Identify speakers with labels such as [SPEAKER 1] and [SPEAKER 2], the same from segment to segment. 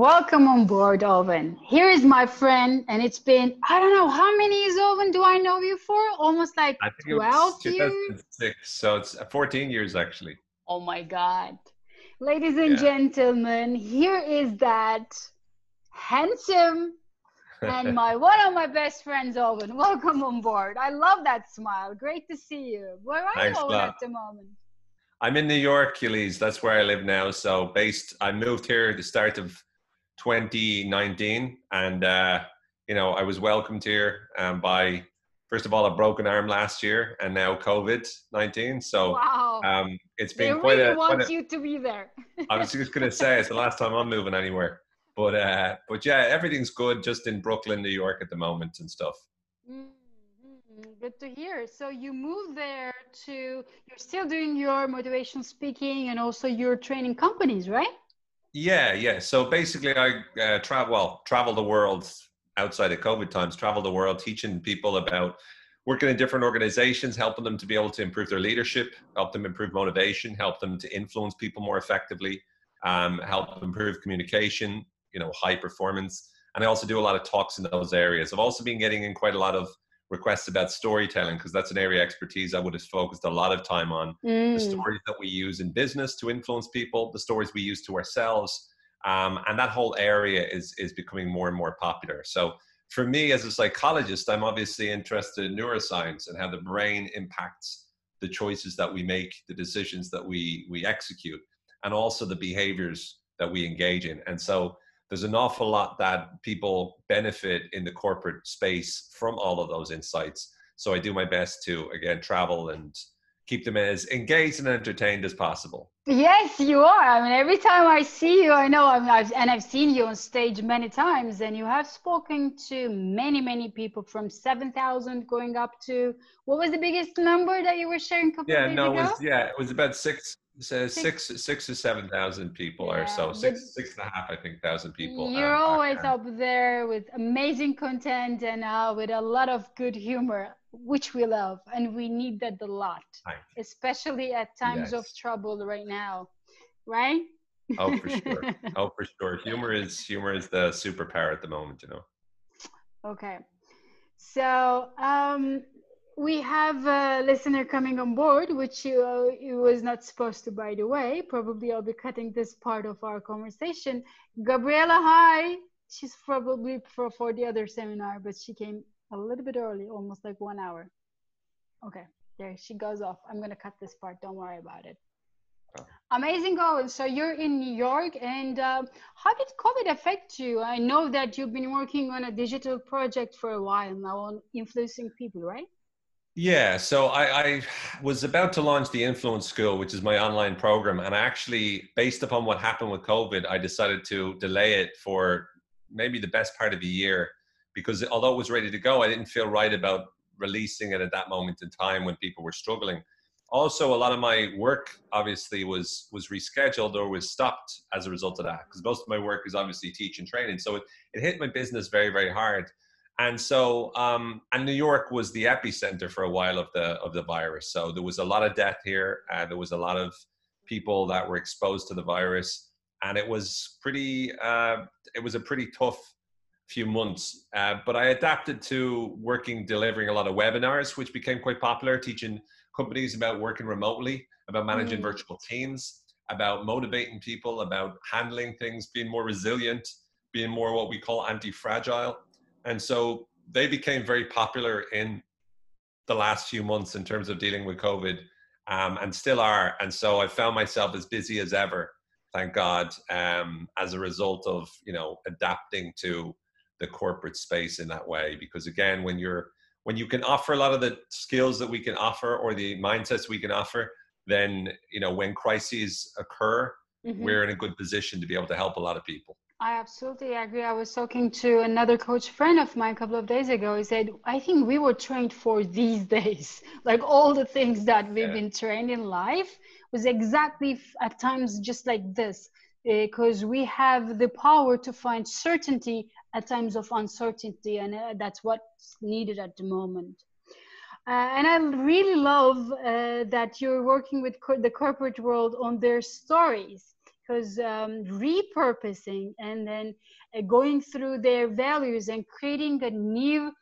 [SPEAKER 1] Welcome on board, Owen. Here is my friend, and it's been, I don't know, how many years, Owen, do I know you for? Almost like
[SPEAKER 2] I think
[SPEAKER 1] 12
[SPEAKER 2] it was
[SPEAKER 1] years?
[SPEAKER 2] 2006, so it's uh, 14 years actually.
[SPEAKER 1] Oh my God. Ladies and
[SPEAKER 2] Yeah.
[SPEAKER 1] gentlemen, here is that handsome and my one of my best friends, Owen. Welcome on board. I love that smile. Great to see you. Where are
[SPEAKER 2] Thanks
[SPEAKER 1] you, Owen, at the moment?
[SPEAKER 2] I'm in New York, Elise. That's where I live now. So based, I moved here at the start of 2019, and uh, you know I was welcomed here um, by first of all a broken arm last year, and now COVID 19. So
[SPEAKER 1] Wow.
[SPEAKER 2] um, it's
[SPEAKER 1] they
[SPEAKER 2] been quite
[SPEAKER 1] really
[SPEAKER 2] a.
[SPEAKER 1] want
[SPEAKER 2] a
[SPEAKER 1] you to be there.
[SPEAKER 2] I was just gonna say it's the last time I'm moving anywhere, but uh, but yeah, everything's good just in Brooklyn, New York at the moment and stuff.
[SPEAKER 1] Mm, Good to hear. So you moved there to, you're still doing your motivation speaking and also your training companies, right?
[SPEAKER 2] Yeah, yeah. So basically, I uh, travel well, travel the world outside of COVID times. Travel the world, teaching people about working in different organizations, helping them to be able to improve their leadership, help them improve motivation, help them to influence people more effectively, um, help improve communication. You know, high performance. And I also do a lot of talks in those areas. I've also been getting in quite a lot of requests about storytelling because that's an area of expertise I would have focused a lot of time on the
[SPEAKER 1] Mm.
[SPEAKER 2] stories that we use in business to influence people, the stories we use to ourselves, um, and that whole area is is becoming more and more popular. So for me as a psychologist, I'm obviously interested in neuroscience and how the brain impacts the choices that we make, the decisions that we we execute, and also the behaviors that we engage in. And so there's an awful lot that people benefit in the corporate space from all of those insights. So I do my best to again travel and keep them as engaged and entertained as possible.
[SPEAKER 1] Yes, you are. I mean, every time I see you, I know, I mean, I've, and I've seen you on stage many times, and you have spoken to many, many people from 7,000 going up to, what was the biggest number that you were sharing a couple of
[SPEAKER 2] Yeah, no, it
[SPEAKER 1] ago?
[SPEAKER 2] was yeah, it was about six, so six, six or seven thousand people or so, six, six and a half, I think, thousand people.
[SPEAKER 1] You're
[SPEAKER 2] um,
[SPEAKER 1] always up there with amazing content and uh, with a lot of good humor, which we love, and we need that a lot,
[SPEAKER 2] Thank
[SPEAKER 1] especially at times of trouble right now, right?
[SPEAKER 2] Oh, for sure. Oh, for sure. Humor is humor is the superpower at the moment, you know.
[SPEAKER 1] Okay. So um, we have a listener coming on board, which you, uh, you was not supposed to, by the way. Probably I'll be cutting this part of our conversation. Gabriela, hi. She's probably for, for the other seminar, but she came a little bit early, almost like one hour. Okay, there she goes off. I'm gonna cut this part. Don't worry about it.
[SPEAKER 2] Oh.
[SPEAKER 1] Amazing, Owen. So you're in New York, and um, how did COVID affect you? I know that you've been working on a digital project for a while now on influencing people, right?
[SPEAKER 2] Yeah, so I, I was about to launch the Influence School, which is my online program, and actually, based upon what happened with COVID, I decided to delay it for maybe the best part of a year because although it was ready to go, I didn't feel right about releasing it at that moment in time when people were struggling. Also, a lot of my work obviously was was rescheduled or was stopped as a result of that because most of my work is obviously teach and training, so it, it hit my business very very hard and so um, and New York was the epicenter for a while of the of the virus. So there was a lot of death here, and there was a lot of people that were exposed to the virus, and it was pretty. Uh, it was a pretty tough few months. Uh, but I adapted to working, delivering a lot of webinars, which became quite popular, teaching companies about working remotely, about managing
[SPEAKER 1] Mm.
[SPEAKER 2] virtual teams, about motivating people, about handling things, being more resilient, being more what we call anti-fragile and so they became very popular in the last few months in terms of dealing with COVID, um, and still are. And so I found myself as busy as ever, thank God, um, as a result of you know adapting to the corporate space in that way. Because again, when you're when you can offer a lot of the skills that we can offer or the mindsets we can offer, then you know when crises occur,
[SPEAKER 1] Mhm.
[SPEAKER 2] we're in a good position to be able to help a lot of people.
[SPEAKER 1] I absolutely agree. I was talking to another coach friend of mine a couple of days ago. He said, I think we were trained for these days. Like all the things that we've
[SPEAKER 2] Yeah.
[SPEAKER 1] been trained in life was exactly at times just like this. Because we have the power to find certainty at times of uncertainty, and uh, that's what's needed at the moment. Uh, and I really love uh, that you're working with co- the corporate world on their stories because um, repurposing and then uh, going through their values and creating a new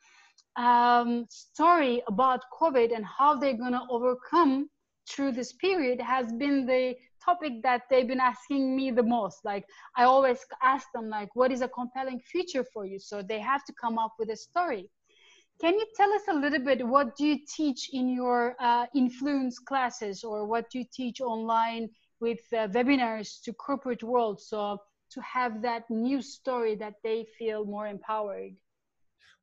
[SPEAKER 1] um, story about COVID and how they're going to overcome through this period has been the topic that they've been asking me the most. Like I always ask them, like, what is a compelling future for you? So they have to come up with a story. Can you tell us a little bit what do you teach in your uh, influence classes or what do you teach online with uh, webinars to corporate world so to have that new story that they feel more empowered?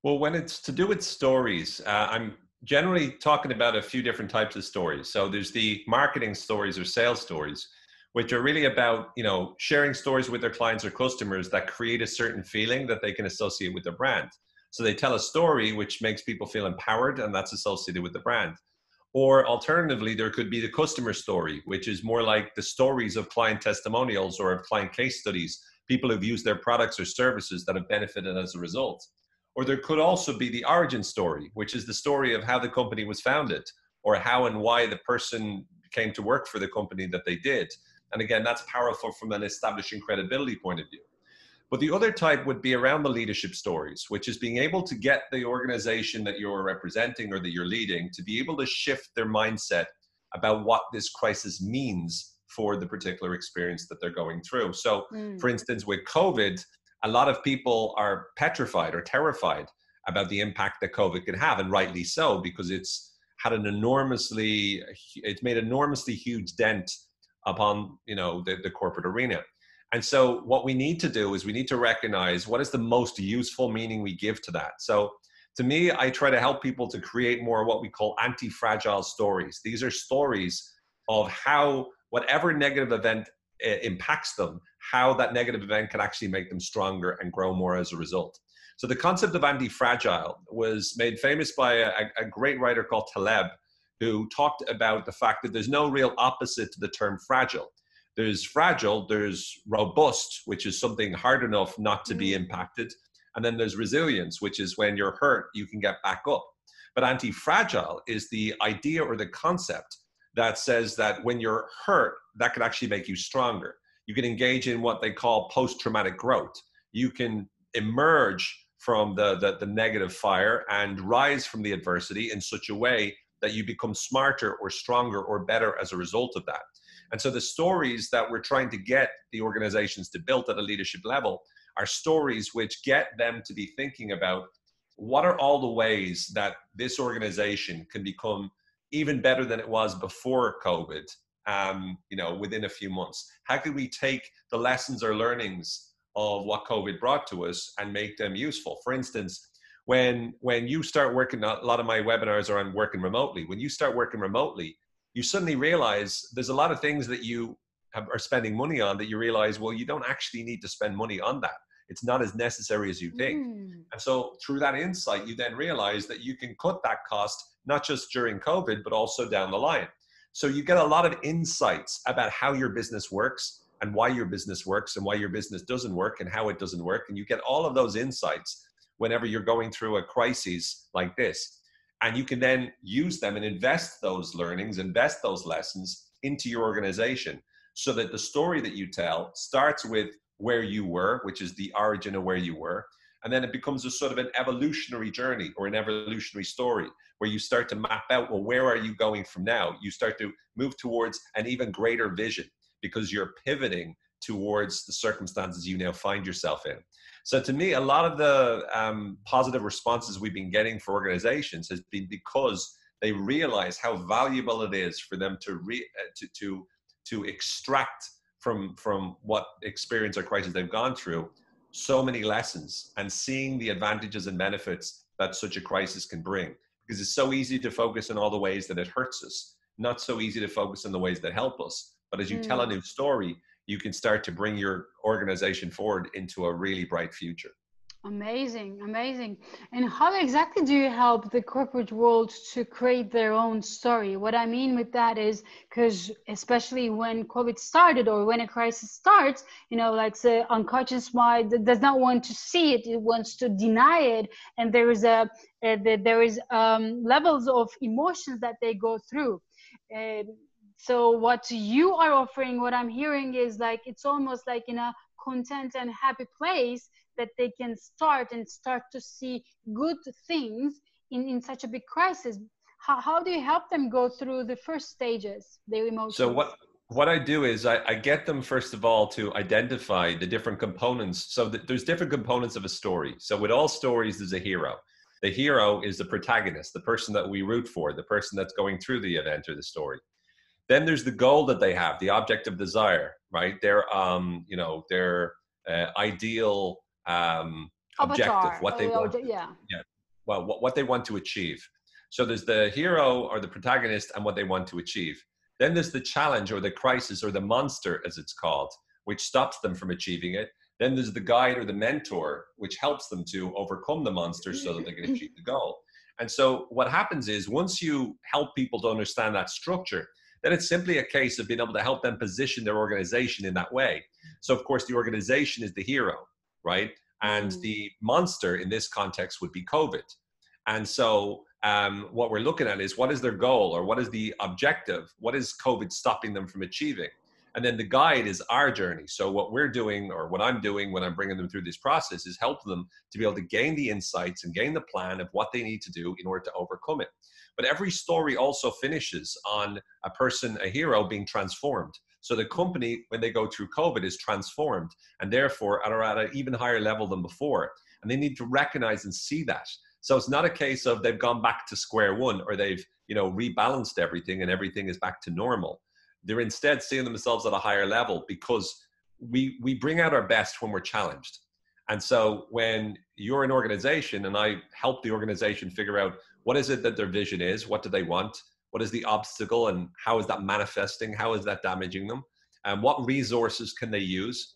[SPEAKER 2] Well, when it's to do with stories, uh, I'm generally talking about a few different types of stories. So there's the marketing stories or sales stories, which are really about you know sharing stories with their clients or customers that create a certain feeling that they can associate with their brand. So they tell a story which makes people feel empowered, and that's associated with the brand. Or alternatively, there could be the customer story, which is more like the stories of client testimonials or of client case studies, people who've used their products or services that have benefited as a result. Or there could also be the origin story, which is the story of how the company was founded or how and why the person came to work for the company that they did. And again, that's powerful from an establishing credibility point of view. But the other type would be around the leadership stories, which is being able to get the organization that you're representing or that you're leading to be able to shift their mindset about what this crisis means for the particular experience that they're going through. So, mm. for instance, with COVID, a lot of people are petrified or terrified about the impact that COVID could have, and rightly so, because it's had an enormously, it's made enormously huge dent upon you know the, the corporate arena. And so, what we need to do is we need to recognize what is the most useful meaning we give to that. So, to me, I try to help people to create more what we call anti fragile stories. These are stories of how whatever negative event uh, impacts them, how that negative event can actually make them stronger and grow more as a result. So the concept of anti-fragile was made famous by a, a great writer called Taleb, who talked about the fact that there's no real opposite to the term fragile. There's fragile, there's robust, which is something hard enough not to be mm. impacted. And then there's resilience, which is when you're hurt, you can get back up. But anti fragile is the idea or the concept that says that when you're hurt, that can actually make you stronger. You can engage in what they call post traumatic growth. You can emerge from the, the, the, negative fire and rise from the adversity in such a way that you become smarter or stronger or better as a result of that. And so the stories that we're trying to get the organizations to build at a leadership level are stories which get them to be thinking about what are all the ways that this organization can become even better than it was before COVID, um, you know, within a few months? How can we take the lessons or learnings of what COVID brought to us and make them useful? For instance, when when you start working, a lot of my webinars are on working remotely. When you start working remotely, you suddenly realize there's a lot of things that you have, are spending money on that you realize, well, you don't actually need to spend money on that. It's not as necessary as you think. Mm. And so through that insight, you then realize that you can cut that cost not just during COVID, but also down the line. So you get a lot of insights about how your business works and why your business works and why your business doesn't work and how it doesn't work. And you get all of those insights whenever you're going through a crisis like this. And you can then use them and invest those learnings, invest those lessons into your organization so that the story that you tell starts with where you were, which is the origin of where you were, and then it becomes a sort of an evolutionary journey or an evolutionary story where you start to map out well where are you going from now? You start to move towards an even greater vision because you're pivoting towards the circumstances you now find yourself in so to me a lot of the um, positive responses we've been getting for organizations has been because they realize how valuable it is for them to re, uh, to, to to extract from from what experience or crisis they've gone through so many lessons and seeing the advantages and benefits that such a crisis can bring. Because it's so easy to focus on all the ways that it hurts us, not so easy to focus on the ways that help us. But as you mm. tell a mm. new story, you can start to bring your organization forward into a really bright future.
[SPEAKER 1] Amazing, amazing. And how exactly do you help the corporate world to create their own story? What I mean with that is because, especially when COVID started or when a crisis starts, you know, like the unconscious mind does not want to see it; it wants to deny it, and there is a, a there is um, levels of emotions that they go through. Uh, so what you are offering what i'm hearing is like it's almost like in a content and happy place that they can start and start to see good things in, in such a big crisis how, how do you help them go through the first stages their emotions
[SPEAKER 2] so what what I do is I, I, get them first of all to identify the different components. So there's different components of a story. So with all stories, there's a hero. The hero is the protagonist, the person that we root for, the person that's going through the event or the story. Then there's the goal that they have, the object of desire, right? Their um, you know, their uh, ideal um, objective, what they want.
[SPEAKER 1] Yeah.
[SPEAKER 2] Yeah. Well, what, what they want to achieve. So there's the hero or the protagonist and what they want to achieve. Then there's the challenge or the crisis or the monster, as it's called, which stops them from achieving it. Then there's the guide or the mentor, which helps them to overcome the monster so that they can achieve the goal. And so what happens is once you help people to understand that structure, then it's simply a case of being able to help them position their organization in that way. So of course the organization is the hero, right? And mm. the monster in this context would be COVID. And so um, what we're looking at is what is their goal or what is the objective? What is COVID stopping them from achieving? And then the guide is our journey. So what we're doing or what I'm doing when I'm bringing them through this process is help them to be able to gain the insights and gain the plan of what they need to do in order to overcome it. But every story also finishes on a person, a hero being transformed. So the company, when they go through COVID, is transformed and therefore are at an even higher level than before. And they need to recognize and see that. So it's not a case of they've gone back to square one or they've, you know, rebalanced everything and everything is back to normal. They're instead seeing themselves at a higher level because we we bring out our best when we're challenged. And so when you're an organization and I help the organization figure out what is it that their vision is, what do they want, what is the obstacle and how is that manifesting, how is that damaging them, and what resources can they use,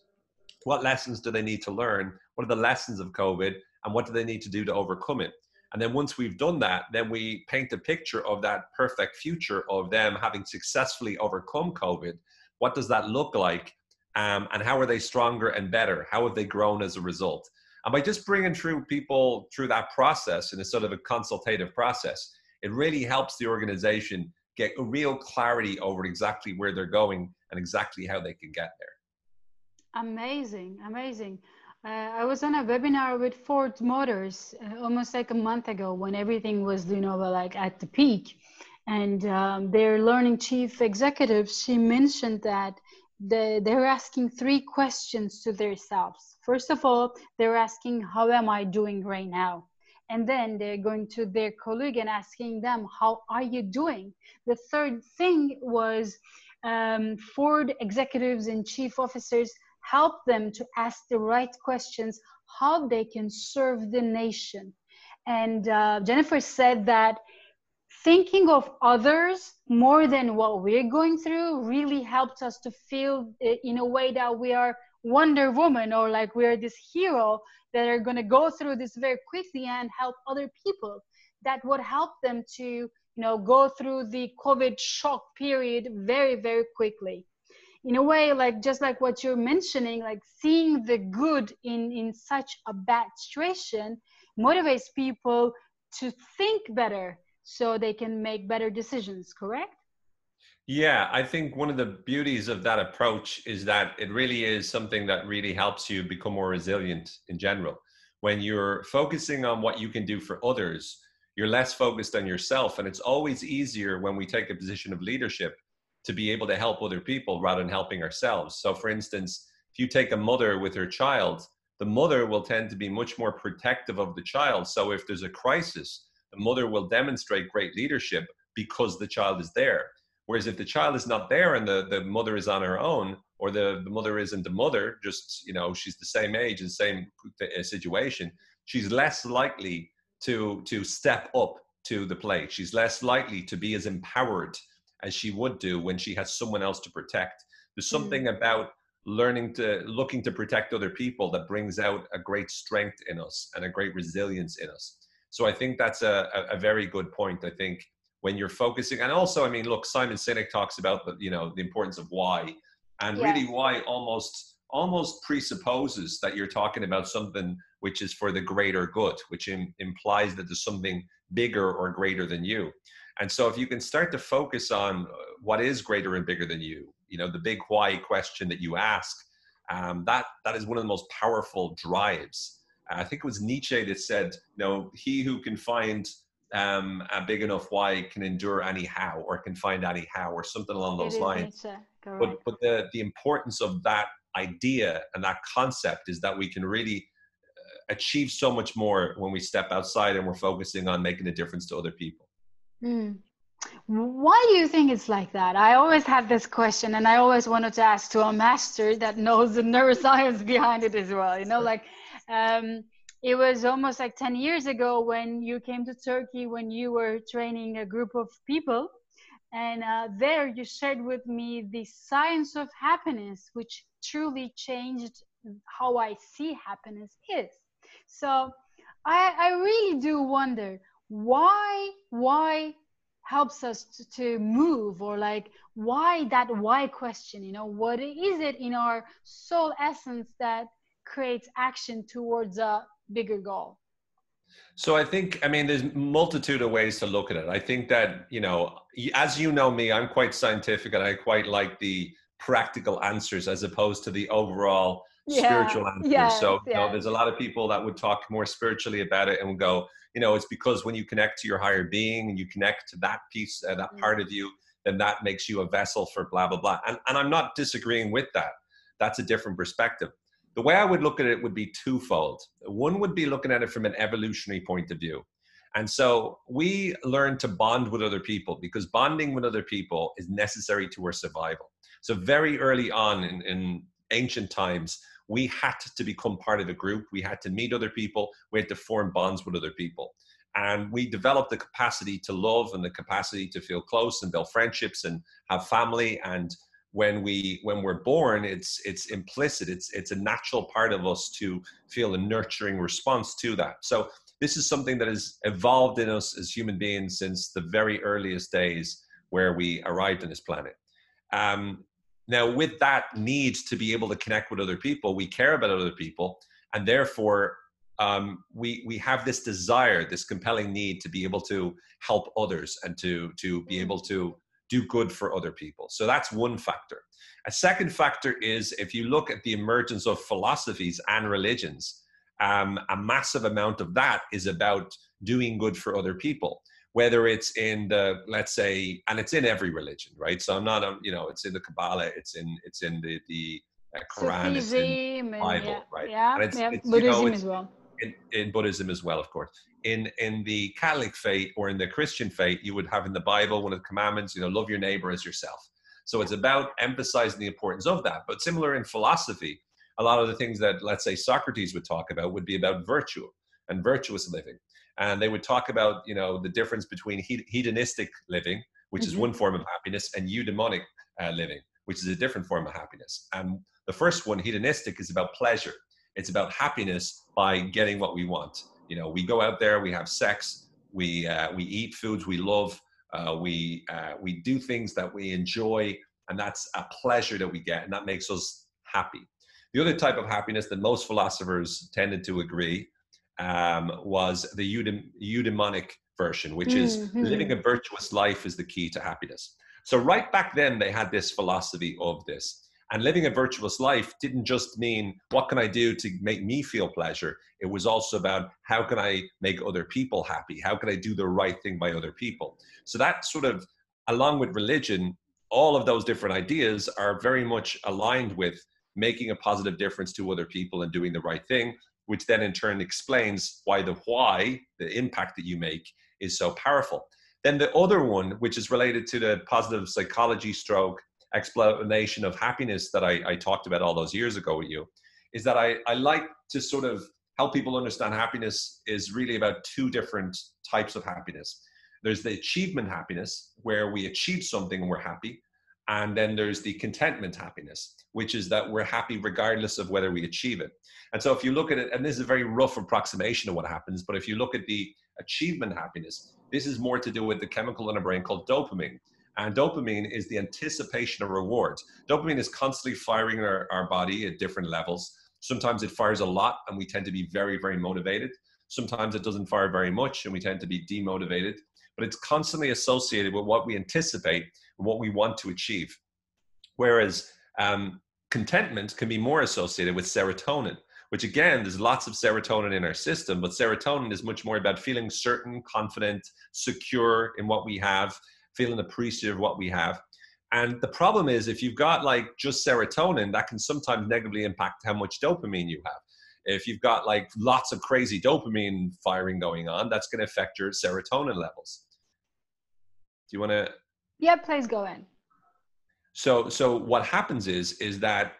[SPEAKER 2] what lessons do they need to learn, what are the lessons of COVID, and what do they need to do to overcome it? And then once we've done that then we paint a picture of that perfect future of them having successfully overcome covid. What does that look like? Um, and how are they stronger and better? How have they grown as a result and by just bringing through people through that process in a sort of a consultative process it really helps the organization get a real clarity over exactly where they're going and exactly how they can get there
[SPEAKER 1] amazing amazing uh, I was on a webinar with Ford Motors uh, almost like a month ago when everything was, you know, like at the peak. And um, their learning chief executive, she mentioned that the, they're asking three questions to themselves. First of all, they're asking, How am I doing right now? And then they're going to their colleague and asking them, How are you doing? The third thing was um, Ford executives and chief officers help them to ask the right questions how they can serve the nation and uh, jennifer said that thinking of others more than what we're going through really helps us to feel in a way that we are wonder woman or like we're this hero that are going to go through this very quickly and help other people. That would help them to you know go through the covid shock period very very quickly. In a way like just like what you're mentioning like seeing the good in in such a bad situation motivates people to think better so they can make better decisions correct
[SPEAKER 2] yeah i think one of the beauties of that approach is that it really is something that really helps you become more resilient in general when you're focusing on what you can do for others you're less focused on yourself and it's always easier when we take a position of leadership to be able to help other people rather than helping ourselves. So, for instance, if you take a mother with her child, the mother will tend to be much more protective of the child. So, if there's a crisis, the mother will demonstrate great leadership because the child is there. Whereas if the child is not there and the, the mother is on her own, or the, the mother isn't the mother, just, you know, she's the same age and same uh, situation, she's less likely to, to step up to the plate. She's less likely to be as empowered as she would do when she has someone else to protect. There's hmm. something mm. about learning to looking to protect other people that brings out a great strength in us and a great resilience in us. So I think that's a, a, a very good point. I think when you're focusing, and also, I mean, look, Simon Sinek talks about the, you know, the importance of why, and really why almost almost presupposes that you're talking about something which is for the greater good, which Im- implies that there's something bigger or greater than you. And so if you can start to focus on uh, what is greater and bigger than you, you know, the big why question that you ask, um, that that is one of the most powerful drives. I think it was Nietzsche that said, you know, he who can find um, a big enough why can endure any how or can find any how or something along those lines. But, but the, the importance of that idea and that concept is that we can really uh, achieve so much more when we step outside and we're focusing on making a difference to other people.
[SPEAKER 1] Mm. Why do you think it's like that? I always had this question, and I always wanted to ask to a master that knows the neuroscience behind it as well. You know, like um, it was almost like 10 years ago when you came to Turkey when you were training a group of people. And uh, there you shared with me the science of happiness, which truly changed how I see happiness is. So I, I really do wonder why, why helps us to, to move or like why that why question, you know, what is it in our soul essence that creates action towards a bigger goal?
[SPEAKER 2] So I think, I mean, there's multitude of ways to look at it. I think that, you know, as you know me, I'm quite scientific and I quite like the practical answers as opposed to the overall yeah. spiritual answers. Yes, so, you know, there's a lot of people that would talk more spiritually about it and would go, you know, it's because when you connect to your higher being and you connect to that piece, uh, that mm. part of you, then that makes you a vessel for blah, blah, blah. And, and I'm not disagreeing with that. That's a different perspective the way I would look at it would be twofold. One would be looking at it from an evolutionary point of view. And so we learn to bond with other people because bonding with other people is necessary to our survival. So, very early on in, in ancient times, we had to become part of a group. We had to meet other people. We had to form bonds with other people. And we developed the capacity to love and the capacity to feel close and build friendships and have family and when we when we're born it's it's implicit. It's it's a natural part of us to feel a nurturing response to that. So this is something that has evolved in us as human beings since the very earliest days where we arrived on this planet. Um, now with that need to be able to connect with other people we care about other people and therefore um, we we have this desire this compelling need to be able to help others and to to be able to do good for other people. So that's one factor. A second factor is if you look at the emergence of philosophies and religions, um, a massive amount of that is about doing good for other people. Whether it's in the, let's say, and it's in every religion, right? So I'm not, um, you know, it's in the Kabbalah, it's in, it's in the the uh, Quran, it's in Bible,
[SPEAKER 1] yeah,
[SPEAKER 2] right?
[SPEAKER 1] Yeah,
[SPEAKER 2] and
[SPEAKER 1] it's, yeah. It's, Buddhism you know, as well.
[SPEAKER 2] In, in Buddhism as well, of course in in the Catholic faith or in the Christian faith, you would have in the Bible one of the commandments, you know, love your neighbor as yourself. So it's about emphasizing the importance of that. But similar in philosophy, a lot of the things that let's say Socrates would talk about would be about virtue and virtuous living. And they would talk about, you know, the difference between hedonistic living, which mm-hmm. is one form of happiness, and eudaimonic uh, living, which is a different form of happiness. And the first one, hedonistic, is about pleasure. It's about happiness by getting what we want. You know we go out there we have sex we uh, we eat foods we love uh, we uh, we do things that we enjoy and that's a pleasure that we get and that makes us happy. The other type of happiness that most philosophers tended to agree um, was the eudaim- eudaimonic version which is mm-hmm. living a virtuous life is the key to happiness. So right back then they had this philosophy of this and living a virtuous life didn't just mean what can I do to make me feel pleasure. It was also about how can I make other people happy? How can I do the right thing by other people? So that sort of, along with religion, all of those different ideas are very much aligned with making a positive difference to other people and doing the right thing, which then in turn explains why the why, the impact that you make, is so powerful. Then the other one, which is related to the positive psychology stroke explanation of happiness that I, I talked about all those years ago with you is that I, I like to sort of help people understand happiness is really about two different types of happiness. There's the achievement happiness, where we achieve something and we're happy. And then there's the contentment happiness, which is that we're happy regardless of whether we achieve it. And so if you look at it, and this is a very rough approximation of what happens, but if you look at the achievement happiness, this is more to do with the chemical in our brain called dopamine. And dopamine is the anticipation of rewards. Dopamine is constantly firing our, our body at different levels. Sometimes it fires a lot and we tend to be very, very motivated. Sometimes it doesn't fire very much and we tend to be demotivated, but it's constantly associated with what we anticipate and what we want to achieve. Whereas um, contentment can be more associated with serotonin, which again, there's lots of serotonin in our system, but serotonin is much more about feeling certain, confident, secure in what we have, feeling appreciative of what we have. And the problem is, if you've got like just serotonin, that can sometimes negatively impact how much dopamine you have. If you've got like lots of crazy dopamine firing going on, that's going to affect your serotonin levels. Do you want to?
[SPEAKER 1] Yeah, please go in.
[SPEAKER 2] So, so what happens is, is that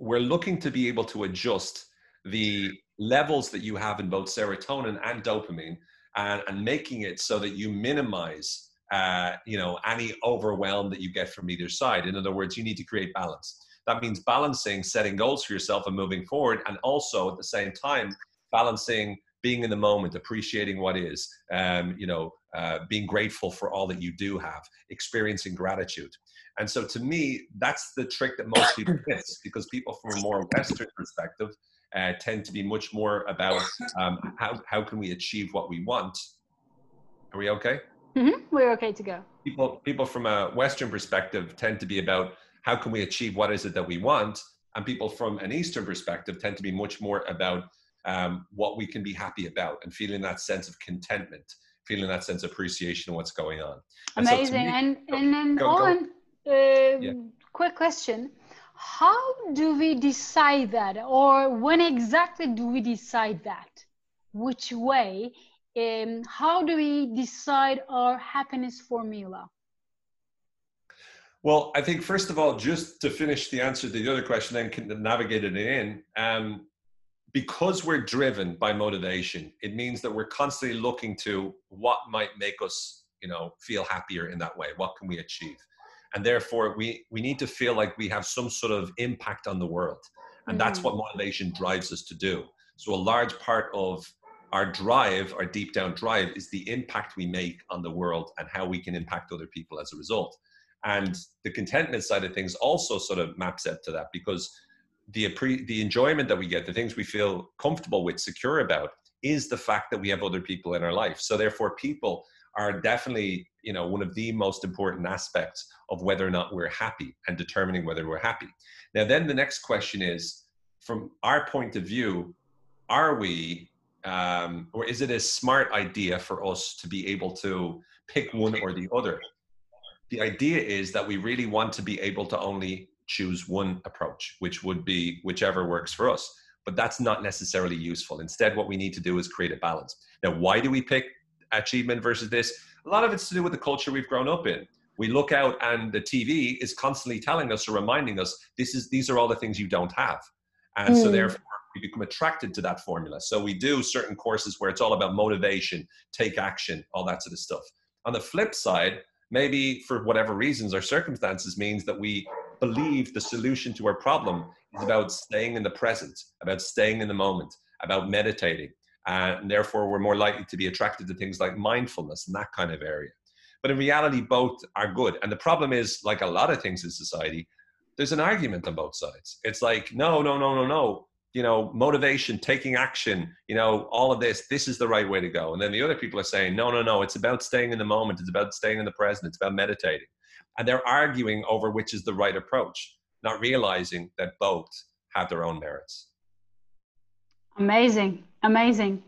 [SPEAKER 2] we're looking to be able to adjust the levels that you have in both serotonin and dopamine, and, and making it so that you minimize, uh, you know, any overwhelm that you get from either side. In other words, you need to create balance. That means balancing setting goals for yourself and moving forward, and also at the same time balancing being in the moment, appreciating what is, um, you know, uh, being grateful for all that you do have, experiencing gratitude. And so, to me, that's the trick that most people miss because people from a more Western perspective uh, tend to be much more about um, how how can we achieve what we want. Are we okay?
[SPEAKER 1] Mm-hmm. We're okay to go.
[SPEAKER 2] People people from a Western perspective tend to be about how can we achieve what is it that we want and people from an eastern perspective tend to be much more about um, what we can be happy about and feeling that sense of contentment feeling that sense of appreciation of what's going on
[SPEAKER 1] and amazing so me, and and then go, on go. Uh, yeah. quick question how do we decide that or when exactly do we decide that which way um, how do we decide our happiness formula
[SPEAKER 2] well, I think first of all, just to finish the answer to the other question, then can navigate it in. Um, because we're driven by motivation, it means that we're constantly looking to what might make us, you know, feel happier in that way. What can we achieve? And therefore, we we need to feel like we have some sort of impact on the world, and mm. that's what motivation drives us to do. So a large part of our drive, our deep down drive, is the impact we make on the world and how we can impact other people as a result. And the contentment side of things also sort of maps out to that because the the enjoyment that we get, the things we feel comfortable with, secure about, is the fact that we have other people in our life. So therefore, people are definitely you know one of the most important aspects of whether or not we're happy and determining whether we're happy. Now, then the next question is, from our point of view, are we um, or is it a smart idea for us to be able to pick one or the other? the idea is that we really want to be able to only choose one approach, which would be whichever works for us. But that's not necessarily useful. Instead, what we need to do is create a balance. Now, why do we pick achievement versus this? A lot of it's to do with the culture we've grown up in. We look out and the TV is constantly telling us or reminding us this is these are all the things you don't have. And mm. so therefore we become attracted to that formula. So we do certain courses where it's all about motivation, take action, all that sort of stuff. On the flip side, maybe for whatever reasons or circumstances means that we believe the solution to our problem is about staying in the present, about staying in the moment, about meditating. And therefore, we're more likely to be attracted to things like mindfulness and that kind of area. But in reality, both are good. And the problem is, like a lot of things in society, there's an argument on both sides. It's like, no, no, no, no, no you know, motivation, taking action, you know, all of this, this is the right way to go. And then the other people are saying, no, no, no, it's about staying in the moment. It's about staying in the present. It's about meditating. And they're arguing over which is the right approach, not realizing that both have their own merits.
[SPEAKER 1] Amazing, amazing.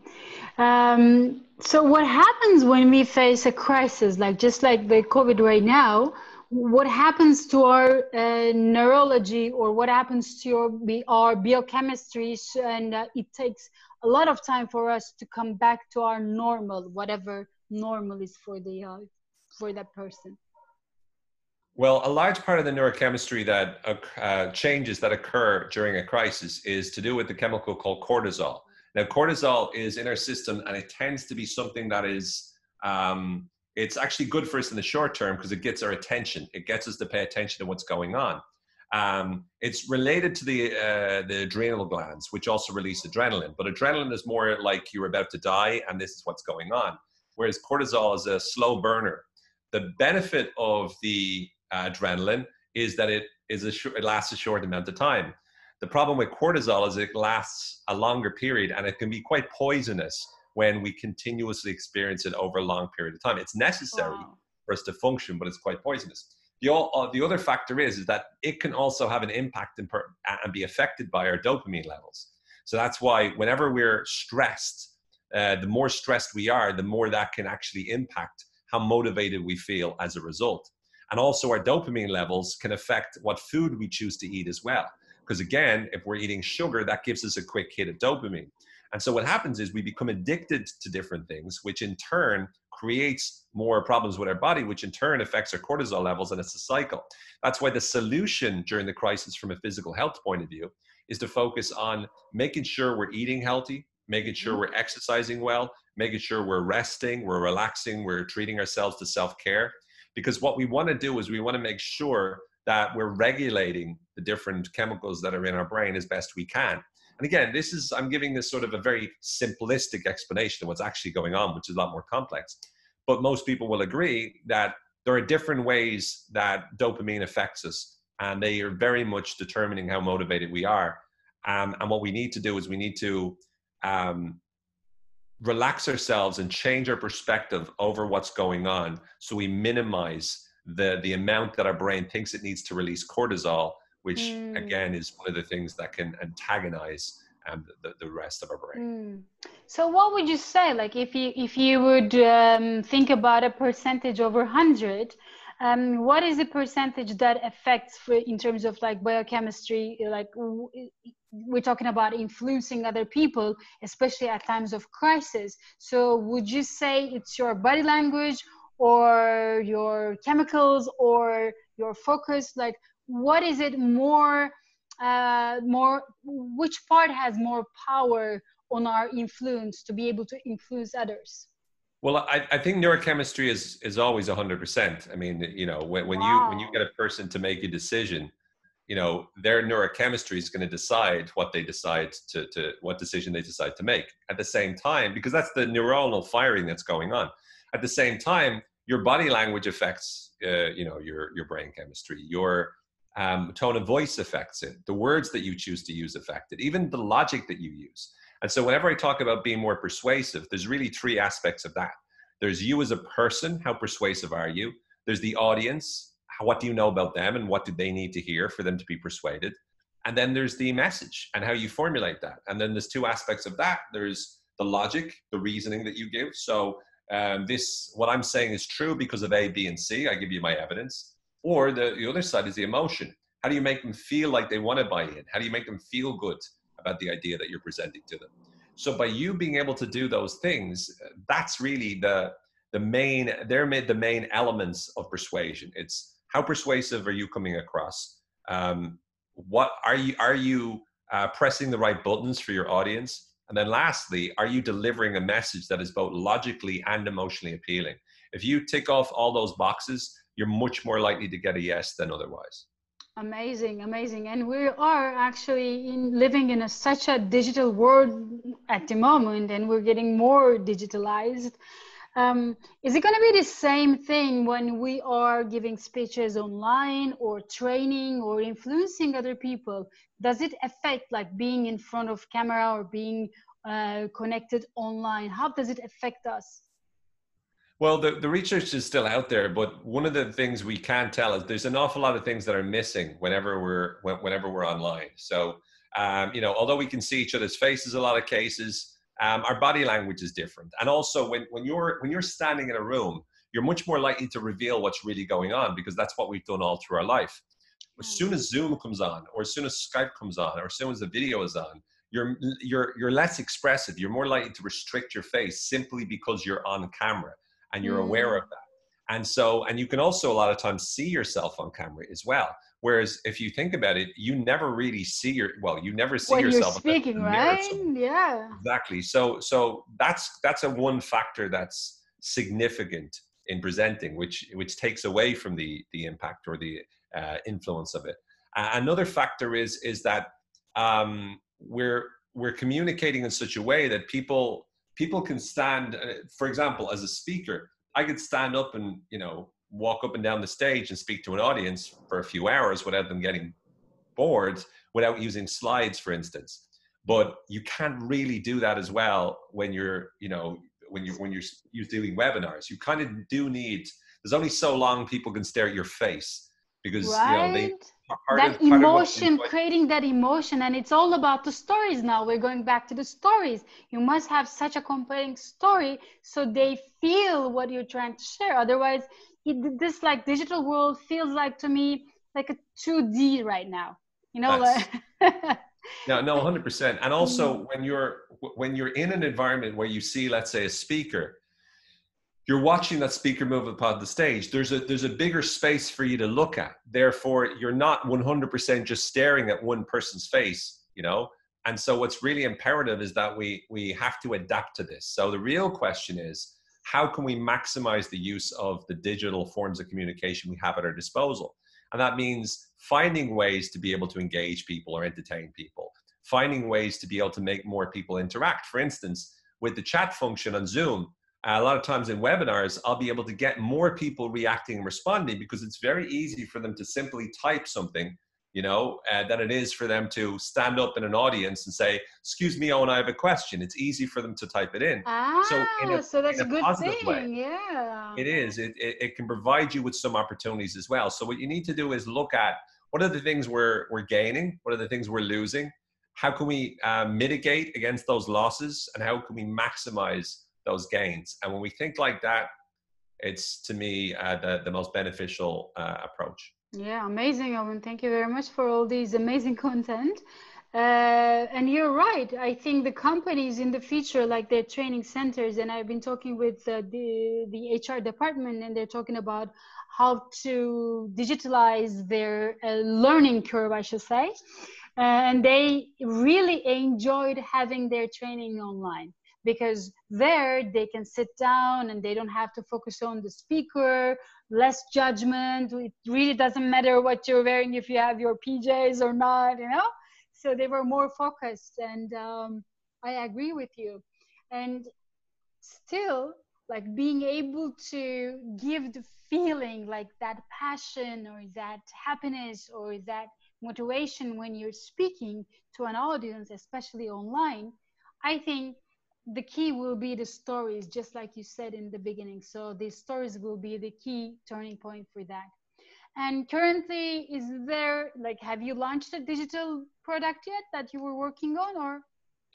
[SPEAKER 1] Um, so, what happens when we face a crisis, like just like the COVID right now? What happens to our uh, neurology or what happens to your, our biochemistry and uh, it takes a lot of time for us to come back to our normal whatever normal is for the uh, for that person.
[SPEAKER 2] Well a large part of the neurochemistry that uh, changes that occur during a crisis is to do with the chemical called cortisol. Now cortisol is in our system and it tends to be something that is um, it's actually good for us in the short term because it gets our attention. It gets us to pay attention to what's going on. Um, it's related to the uh, the adrenal glands, which also release adrenaline. But adrenaline is more like you're about to die, and this is what's going on. Whereas cortisol is a slow burner. The benefit of the uh, adrenaline is that it is a sh- it lasts a short amount of time. The problem with cortisol is it lasts a longer period, and it can be quite poisonous when we continuously experience it over a long period of time. It's necessary
[SPEAKER 1] Wow.
[SPEAKER 2] for us to function, but it's quite poisonous. The, all, uh, the other factor is, is that it can also have an impact and, per, and be affected by our dopamine levels. So that's why whenever we're stressed, uh, the more stressed we are, the more that can actually impact how motivated we feel as a result. And also, our dopamine levels can affect what food we choose to eat as well. Because again, if we're eating sugar, that gives us a quick hit of dopamine. And so, what happens is we become addicted to different things, which in turn creates more problems with our body, which in turn affects our cortisol levels, and it's a cycle. That's why the solution during the crisis, from a physical health point of view, is to focus on making sure we're eating healthy, making sure mm-hmm. we're exercising well, making sure we're resting, we're relaxing, we're treating ourselves to self care. Because what we want to do is we want to make sure that we're regulating the different chemicals that are in our brain as best we can. And again, this is, I'm giving this sort of a very simplistic explanation of what's actually going on, which is a lot more complex. But most people will agree that there are different ways that dopamine affects us, and they are very much determining how motivated we are. Um, and what we need to do is we need to um, relax ourselves and change our perspective over what's going on so we minimize the, the amount that our brain thinks it needs to release cortisol which
[SPEAKER 1] Mm.
[SPEAKER 2] again is one of the things that can antagonize um, the, the rest of our brain.
[SPEAKER 1] Mm. So, what would you say, like, if you if you would um, think about a percentage over hundred, um, what is the percentage that affects, for, in terms of like biochemistry, like w- we're talking about influencing other people, especially at times of crisis. So, would you say it's your body language, or your chemicals, or your focus? Like, what is it more? uh, more which part has more power on our influence to be able to influence others
[SPEAKER 2] Well, I, I think neurochemistry is is always hundred percent. I mean, you know, when, when you when you get a person to make a decision, you know, their neurochemistry is going to decide what they decide to to what decision they decide to make. At the same time, because that's the neuronal firing that's going on. At the same time, your body language affects, uh, you know, your your brain chemistry. Your um, tone of voice affects it. The words that you choose to use affect it. Even the logic that you use. And so, whenever I talk about being more persuasive, there's really three aspects of that. There's you as a person. How persuasive are you? There's the audience. What do you know about them, and what do they need to hear for them to be persuaded? And then there's the message and how you formulate that. And then there's two aspects of that. There's the logic, the reasoning that you give. So um, this, what I'm saying is true because of A, B, and C. I give you my evidence. Or the, the other side is the emotion. How do you make them feel like they want to buy in? How do you make them feel good about the idea that you're presenting to them? So by you being able to do those things, that's really the the main. They're made the main elements of persuasion. It's how persuasive are you coming across? Um, what are you are you uh, pressing the right buttons for your audience? And then lastly, are you delivering a message that is both logically and emotionally appealing? If you tick off all those boxes, you're much more likely to get a yes than otherwise.
[SPEAKER 1] amazing amazing. And we are actually in living in a, such a digital world at the moment and we're getting more digitalized. Um, is it going to be the same thing when we are giving speeches online or training or influencing other people? Does it affect like being in front of camera or being uh, connected online? How does it affect us
[SPEAKER 2] Well, the, the research is still out there, but one of the things we can tell is there's an awful lot of things that are missing whenever we're whenever we're online. So, um, you know, although we can see each other's faces, a lot of cases, um, our body language is different. And also, when when you're when you're standing in a room, you're much more likely to reveal what's really going on because that's what we've done all through our life. As soon as Zoom comes on, or as soon as Skype comes on, or as soon as the video is on, you're you're you're less expressive. You're more likely to restrict your face simply because you're on camera and you're
[SPEAKER 1] Mm.
[SPEAKER 2] aware of that. And so, and you can also a lot of times see yourself on camera as well. Whereas if you think about it, you never really see your well, you never see
[SPEAKER 1] you're
[SPEAKER 2] yourself.
[SPEAKER 1] speaking right yeah
[SPEAKER 2] Exactly. So so that's that's a one factor that's significant in presenting, which which takes away from the the impact or the uh, influence of it. Uh, another factor is is that um, we're we're communicating in such a way that people people can stand. Uh, for example, as a speaker, I could stand up and you know walk up and down the stage and speak to an audience for a few hours without them getting bored, without using slides, for instance. but you can't really do that as well when you're you know when you're when you're, you're doing webinars you kind of do need there's only so long people can stare at your face because right. you know they
[SPEAKER 1] that emotion creating that emotion and it's all about the stories now. We're going back to the stories. You must have such a compelling story so they feel what you're trying to share. Otherwise it, this like digital world feels like to me like a 2d right now. You know like
[SPEAKER 2] no no 100% and also mm. when you're when you're in an environment where you see let's say a speaker you're watching that speaker move upon the stage there's a there's a bigger space for you to look at. Therefore you're not 100% just staring at one person's face you know? And so what's really imperative is that we we have to adapt to this. So the real question is how can we maximize the use of the digital forms of communication we have at our disposal? And that means finding ways to be able to engage people or entertain people finding ways to be able to make more people interact. For instance with the chat function on zoom a lot of times in webinars, I'll be able to get more people reacting and responding because it's very easy for them to simply type something, you know, uh, than it is for them to stand up in an audience and say, "Excuse me, Owen, I have a question." It's easy for them to type it in.
[SPEAKER 1] Ah, so, in a, so that's a, a good thing. Way, yeah,
[SPEAKER 2] it is. It, it it can provide you with some opportunities as well. So what you need to do is look at what are the things we're we're gaining, what are the things we're losing, how can we uh, mitigate against those losses, and how can we maximize those gains. And when we think like that, it's to me uh, the, the most beneficial uh, approach.
[SPEAKER 1] Yeah, amazing, Owen. Thank you very much for all these amazing content. Uh, and you're right. I think the companies in the future, like their training centers, and I've been talking with uh, the the HR department, and they're talking about how to digitalize their uh, learning curve, I should say. and they really enjoyed having their training online because there they can sit down and they don't have to focus on the speaker less judgment. It really doesn't matter what you're wearing if you have your pjs or not you know? So they were more focused and um, i agree with you. And still like being able to give the feeling like that passion or that happiness or that motivation when you're speaking to an audience especially online i think the key will be the stories, just like you said in the beginning. So the stories will be the key turning point for that. And currently, is there like have you launched a digital product yet that you were working on, or?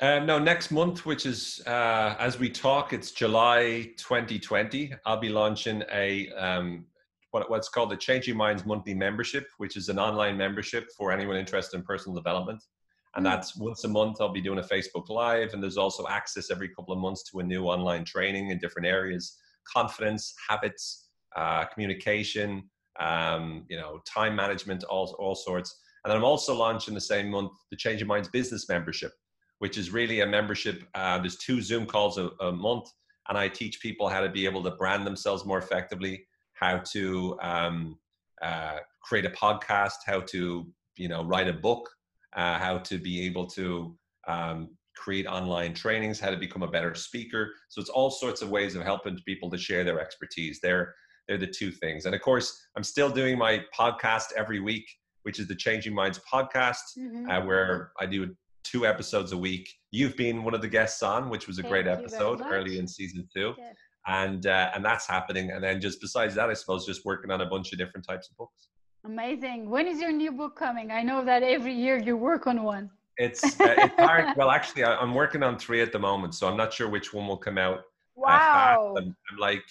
[SPEAKER 2] Um, no, next month, which is uh, as we talk, it's July 2020. I'll be launching a um, what, what's called the Changing Minds monthly membership, which is an online membership for anyone interested in personal development and that's once a month i'll be doing a facebook live and there's also access every couple of months to a new online training in different areas. Confidence habits uh, communication um, you know time management all, all sorts. And then i'm also launching the same month the changing minds business membership which is really a membership uh, there's two zoom calls a, a, month and i teach people how to be able to brand themselves more effectively how to um, uh, create a podcast how to you know write a book uh, how to be able to um, create online trainings, how to become a better speaker. So it's all sorts of ways of helping people to share their expertise. They're they're the two things. And of course, I'm still doing my podcast every week, which is the Changing Minds podcast, mm-hmm. uh, where I do two episodes a week. You've been one of the guests on, which was a Thank great episode early in season two. And uh, and that's happening. And then just besides that, I suppose just working on a bunch of different types of books.
[SPEAKER 1] Amazing. When is your new book coming? I know that every year you work on one.
[SPEAKER 2] It's, uh, it's hard. well, actually, I, am working on three at the moment, so I'm not sure which one will come out. Uh,
[SPEAKER 1] wow.
[SPEAKER 2] I'm, I'm, like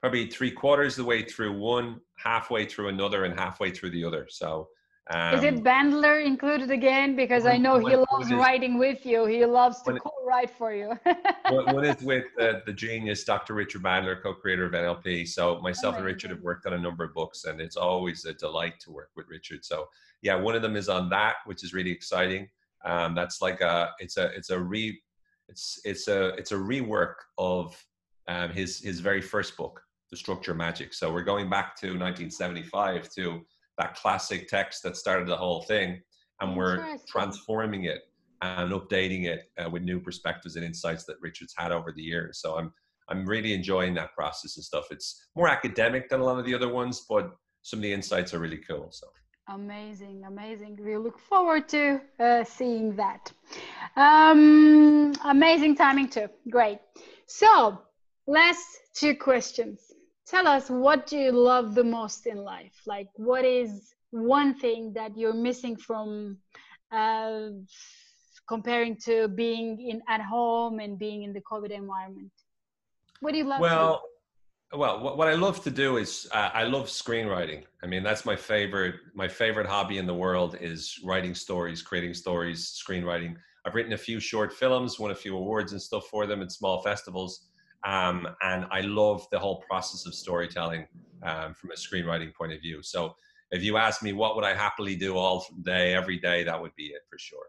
[SPEAKER 2] probably three quarters of the way through one, halfway through another, and halfway through the other. So
[SPEAKER 1] um, is it um, Bandler included again? Because when, I know he loves writing with you. He loves to co-write for you.
[SPEAKER 2] one is with uh, the genius Dr. Richard Bandler, co-creator of NLP. So myself and Richard have worked on a number of books, and it's always a delight to work with Richard. So yeah, one of them is on that, which is really exciting. Um, that's like a it's a it's a re it's it's a it's a rework of um, his his very first book, The Structure Magic. So we're going back to 1975 to that classic text that started the whole thing and we're transforming it and updating it uh, with new perspectives and insights that richard's had over the years so i'm i'm really enjoying that process and stuff it's more academic than a lot of the other ones but some of the insights are really cool so
[SPEAKER 1] Amazing, amazing. We look forward to uh, seeing that. Um, amazing timing too. Great. So, last two questions. Tell us what do you love the most in life? Like, what is one thing that you're missing from uh, comparing to being in at home and being in the COVID environment? What do you love?
[SPEAKER 2] Well, well, what, what I love to do is uh, I love screenwriting. I mean, that's my favorite. My favorite hobby in the world is writing stories, creating stories, screenwriting. I've written a few short films, won a few awards and stuff for them at small festivals. Um, and I love the whole process of storytelling um, from a screenwriting point of view. So if you ask me what would I happily do all day, every day, that would be it for sure.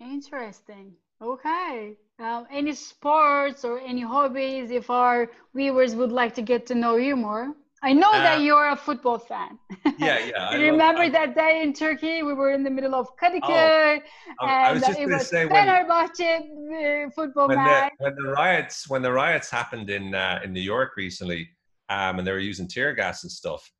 [SPEAKER 1] Interesting. Okay. Um, any sports or any hobbies if our viewers would like to get to know you more? I know uh, that you're a football fan.
[SPEAKER 2] Yeah, yeah.
[SPEAKER 1] remember love, that day in Turkey? We were in the middle of Kadıköy,
[SPEAKER 2] oh, and I was just
[SPEAKER 1] it
[SPEAKER 2] was
[SPEAKER 1] say when, football
[SPEAKER 2] when
[SPEAKER 1] match.
[SPEAKER 2] The, when the riots, when the riots happened in uh, in New York recently, um, and they were using tear gas and stuff,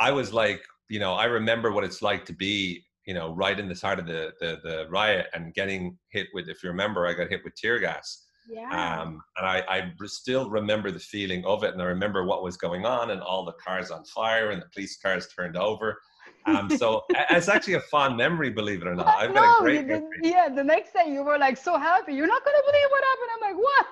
[SPEAKER 2] I was like, you know, I remember what it's like to be you know, right in the heart of the, the, the riot and getting hit with, if you remember, I got hit with tear gas.
[SPEAKER 1] Yeah.
[SPEAKER 2] Um, and I, I still remember the feeling of it. And I remember what was going on and all the cars on fire and the police cars turned over. Um, so it's actually a fond memory, believe it or not. I've got a great
[SPEAKER 1] the, Yeah, the next day you were like so happy. You're not going to believe what happened. I'm like, what?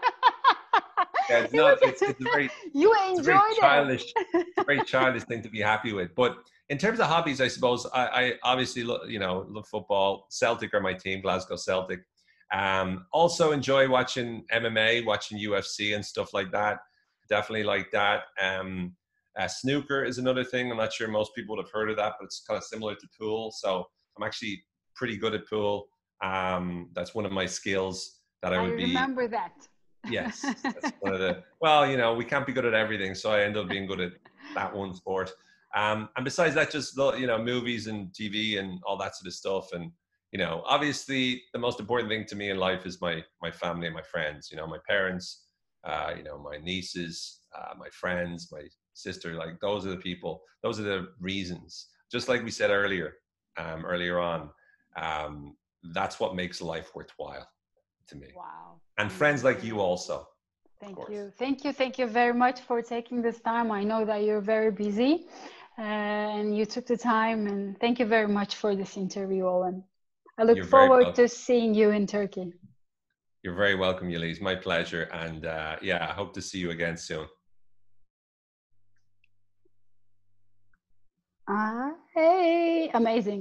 [SPEAKER 2] yeah, it's, not, it's, it's, a very,
[SPEAKER 1] you enjoyed
[SPEAKER 2] it's a very childish, it. very childish thing to be happy with. But in terms of hobbies, I suppose I, I obviously lo- you know love football. Celtic are my team, Glasgow Celtic. Um, also enjoy watching MMA, watching UFC and stuff like that. Definitely like that. Um, uh, snooker is another thing. I'm not sure most people would have heard of that, but it's kind of similar to pool. So I'm actually pretty good at pool. Um, that's one of my skills that I, I would
[SPEAKER 1] be. remember that.
[SPEAKER 2] yes, that's one of the. Well, you know, we can't be good at everything, so I end up being good at that one sport. Um, and besides that, just you know, movies and TV and all that sort of stuff. And you know, obviously, the most important thing to me in life is my my family and my friends. You know, my parents, uh, you know, my nieces, uh, my friends, my sister. Like those are the people. Those are the reasons. Just like we said earlier, um, earlier on, um, that's what makes life worthwhile to me.
[SPEAKER 1] Wow.
[SPEAKER 2] And friends like you also.
[SPEAKER 1] Thank you. Thank you. Thank you very much for taking this time. I know that you're very busy uh, and you took the time and thank you very much for this interview Owen. I look You're forward to seeing you in Turkey.
[SPEAKER 2] You're very welcome, Yeliz. My pleasure. And uh, yeah, I hope to see you again soon.
[SPEAKER 1] Ah, hey, amazing.